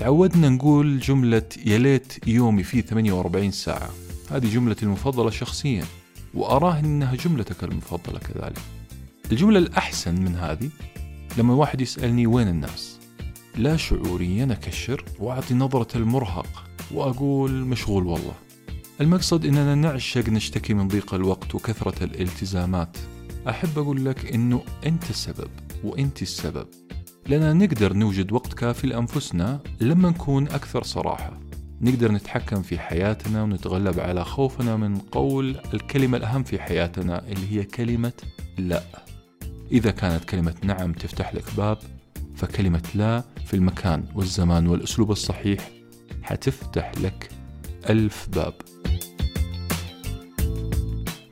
تعودنا نقول جملة يا ليت يومي فيه 48 ساعة. هذه جملتي المفضلة شخصيا وأراه أنها جملتك المفضلة كذلك. الجملة الأحسن من هذه لما واحد يسألني وين الناس؟ لا شعوريا أكشر وأعطي نظرة المرهق وأقول مشغول والله. المقصد أننا نعشق نشتكي من ضيق الوقت وكثرة الالتزامات. أحب أقول لك أنه أنت السبب وأنت السبب. لأننا نقدر نوجد وقت كافي لأنفسنا لما نكون أكثر صراحة. نقدر نتحكم في حياتنا ونتغلب على خوفنا من قول الكلمة الأهم في حياتنا اللي هي كلمة لا. إذا كانت كلمة نعم تفتح لك باب فكلمة لا في المكان والزمان والأسلوب الصحيح حتفتح لك ألف باب.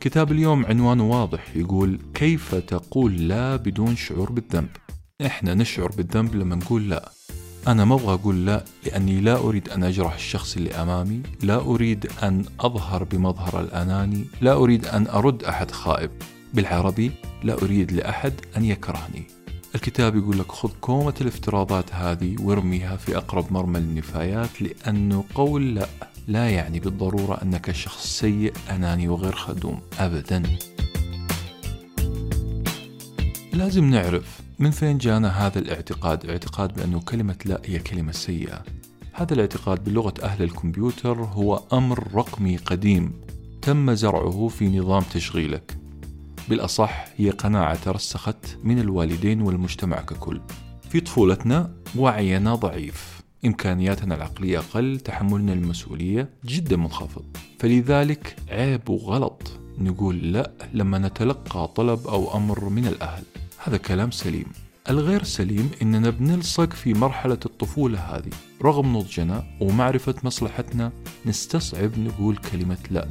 كتاب اليوم عنوانه واضح يقول كيف تقول لا بدون شعور بالذنب؟ إحنا نشعر بالذنب لما نقول لا. أنا ما أبغى أقول لا لأني لا أريد أن أجرح الشخص اللي أمامي لا أريد أن أظهر بمظهر الأناني لا أريد أن أرد أحد خائب. بالعربي لا أريد لأحد أن يكرهني. الكتاب يقول لك خذ كومة الافتراضات هذه وارميها في أقرب مرمى للنفايات لأنه قول لا لا يعني بالضرورة أنك شخص سيء أناني وغير خدوم. أبدا. لازم نعرف من فين جانا هذا الاعتقاد؟ اعتقاد بأنه كلمة لا هي كلمة سيئة. هذا الاعتقاد بلغة أهل الكمبيوتر هو أمر رقمي قديم تم زرعه في نظام تشغيلك. بالأصح هي قناعة ترسخت من الوالدين والمجتمع ككل. في طفولتنا وعينا ضعيف. إمكانياتنا العقلية أقل تحملنا المسؤولية جدا منخفض. فلذلك عيب وغلط نقول لا لما نتلقى طلب أو أمر من الأهل. هذا كلام سليم. الغير سليم إننا بنلصق في مرحلة الطفولة هذه. رغم نضجنا ومعرفة مصلحتنا نستصعب نقول كلمة لا.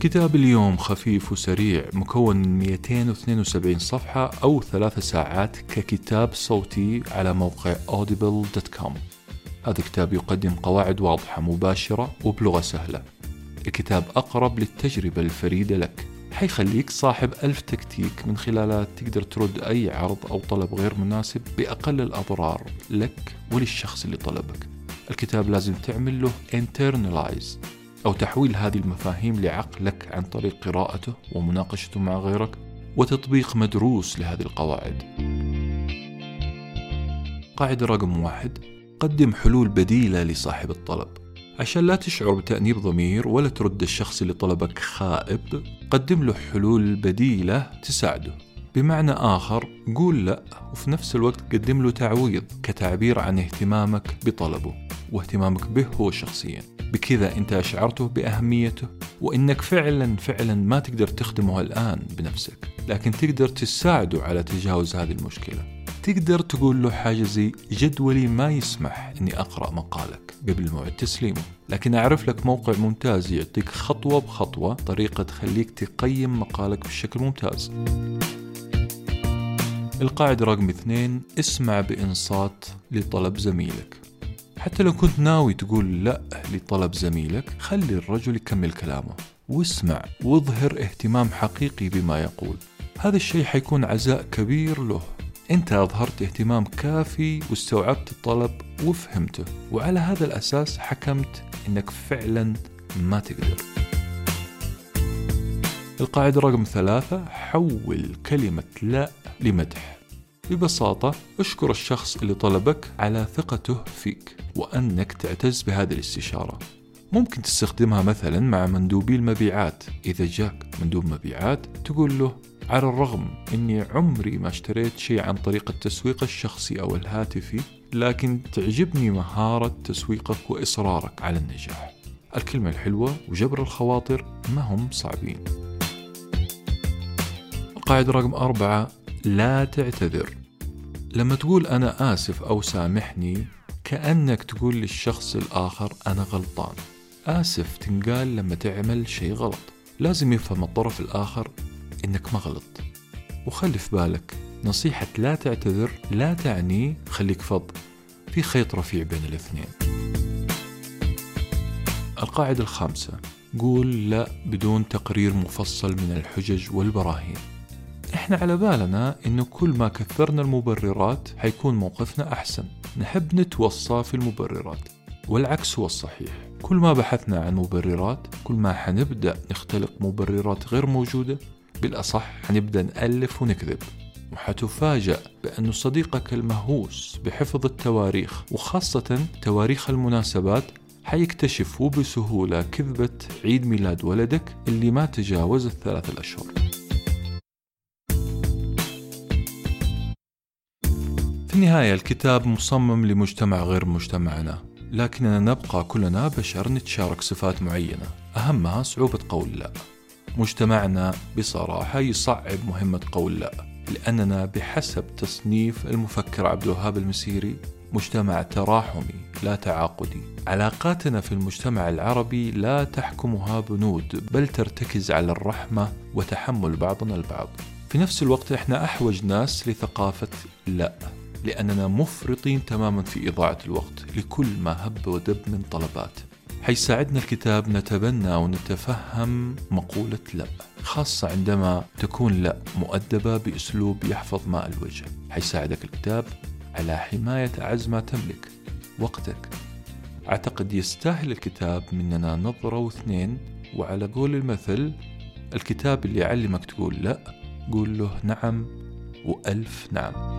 كتاب اليوم خفيف وسريع مكون من 272 صفحة أو ثلاث ساعات ككتاب صوتي على موقع audible.com هذا الكتاب يقدم قواعد واضحة مباشرة وبلغة سهلة. الكتاب أقرب للتجربة الفريدة لك. حيخليك صاحب ألف تكتيك من خلالها تقدر ترد أي عرض أو طلب غير مناسب بأقل الأضرار لك وللشخص اللي طلبك. الكتاب لازم تعمل له internalize أو تحويل هذه المفاهيم لعقلك عن طريق قراءته ومناقشته مع غيرك وتطبيق مدروس لهذه القواعد. قاعدة رقم واحد قدم حلول بديلة لصاحب الطلب. عشان لا تشعر بتأنيب ضمير ولا ترد الشخص اللي طلبك خائب قدم له حلول بديلة تساعده. بمعنى آخر قول لا وفي نفس الوقت قدم له تعويض كتعبير عن اهتمامك بطلبه واهتمامك به هو شخصيا. بكذا أنت أشعرته بأهميته وإنك فعلا فعلا ما تقدر تخدمه الآن بنفسك. لكن تقدر تساعده على تجاوز هذه المشكلة. تقدر تقول له حاجة زي جدولي ما يسمح إني أقرأ مقالك. قبل موعد تسليمه. لكن أعرف لك موقع ممتاز يعطيك خطوة بخطوة طريقة تخليك تقيم مقالك بشكل ممتاز. القاعدة رقم اثنين اسمع بإنصات لطلب زميلك. حتى لو كنت ناوي تقول لا لطلب زميلك خلي الرجل يكمل كلامه واسمع واظهر اهتمام حقيقي بما يقول. هذا الشيء حيكون عزاء كبير له. أنت أظهرت اهتمام كافي واستوعبت الطلب وفهمته وعلى هذا الأساس حكمت إنك فعلا ما تقدر. القاعدة رقم ثلاثة حول كلمة لا لمدح. ببساطة أشكر الشخص اللي طلبك على ثقته فيك وأنك تعتز بهذه الاستشارة. ممكن تستخدمها مثلا مع مندوبي المبيعات. إذا جاك مندوب مبيعات تقول له على الرغم أني عمري ما اشتريت شيء عن طريق التسويق الشخصي أو الهاتفي لكن تعجبني مهارة تسويقك وإصرارك على النجاح. الكلمة الحلوة وجبر الخواطر ما هم صعبين. القاعدة رقم أربعة لا تعتذر. لما تقول أنا آسف أو سامحني كأنك تقول للشخص الآخر أنا غلطان. آسف تنقال لما تعمل شيء غلط. لازم يفهم الطرف الآخر إنك ما غلط وخلي في بالك نصيحة لا تعتذر لا تعني خليك فض في خيط رفيع بين الاثنين. القاعدة الخامسة قول لا بدون تقرير مفصل من الحجج والبراهين. إحنا على بالنا إنه كل ما كثرنا المبررات حيكون موقفنا أحسن. نحب نتوصى في المبررات والعكس هو الصحيح. كل ما بحثنا عن مبررات كل ما حنبدأ نختلق مبررات غير موجودة بالأصح حنبدأ نألف ونكذب. وحتفاجأ بأن صديقك المهووس بحفظ التواريخ وخاصة تواريخ المناسبات حيكتشف وبسهولة كذبة عيد ميلاد ولدك اللي ما تجاوز الثلاث الأشهر. في النهاية الكتاب مصمم لمجتمع غير مجتمعنا لكننا نبقى كلنا بشر نتشارك صفات معينة أهمها صعوبة قول لا. مجتمعنا بصراحة يصعب مهمة قول لا. لأننا بحسب تصنيف المفكر عبد الوهاب المسيري مجتمع تراحمي لا تعاقدي. علاقاتنا في المجتمع العربي لا تحكمها بنود بل ترتكز على الرحمة وتحمل بعضنا البعض. في نفس الوقت إحنا أحوج ناس لثقافة لا لأننا مفرطين تماما في إضاعة الوقت لكل ما هب ودب من طلبات. حيساعدنا الكتاب نتبنى ونتفهم مقولة لا خاصة عندما تكون لا مؤدبة بأسلوب يحفظ ماء الوجه حيساعدك الكتاب على حماية أعز ما تملك وقتك. أعتقد يستاهل الكتاب مننا نظرة واثنين وعلى قول المثل الكتاب اللي يعلمك تقول لا قول له نعم وألف نعم.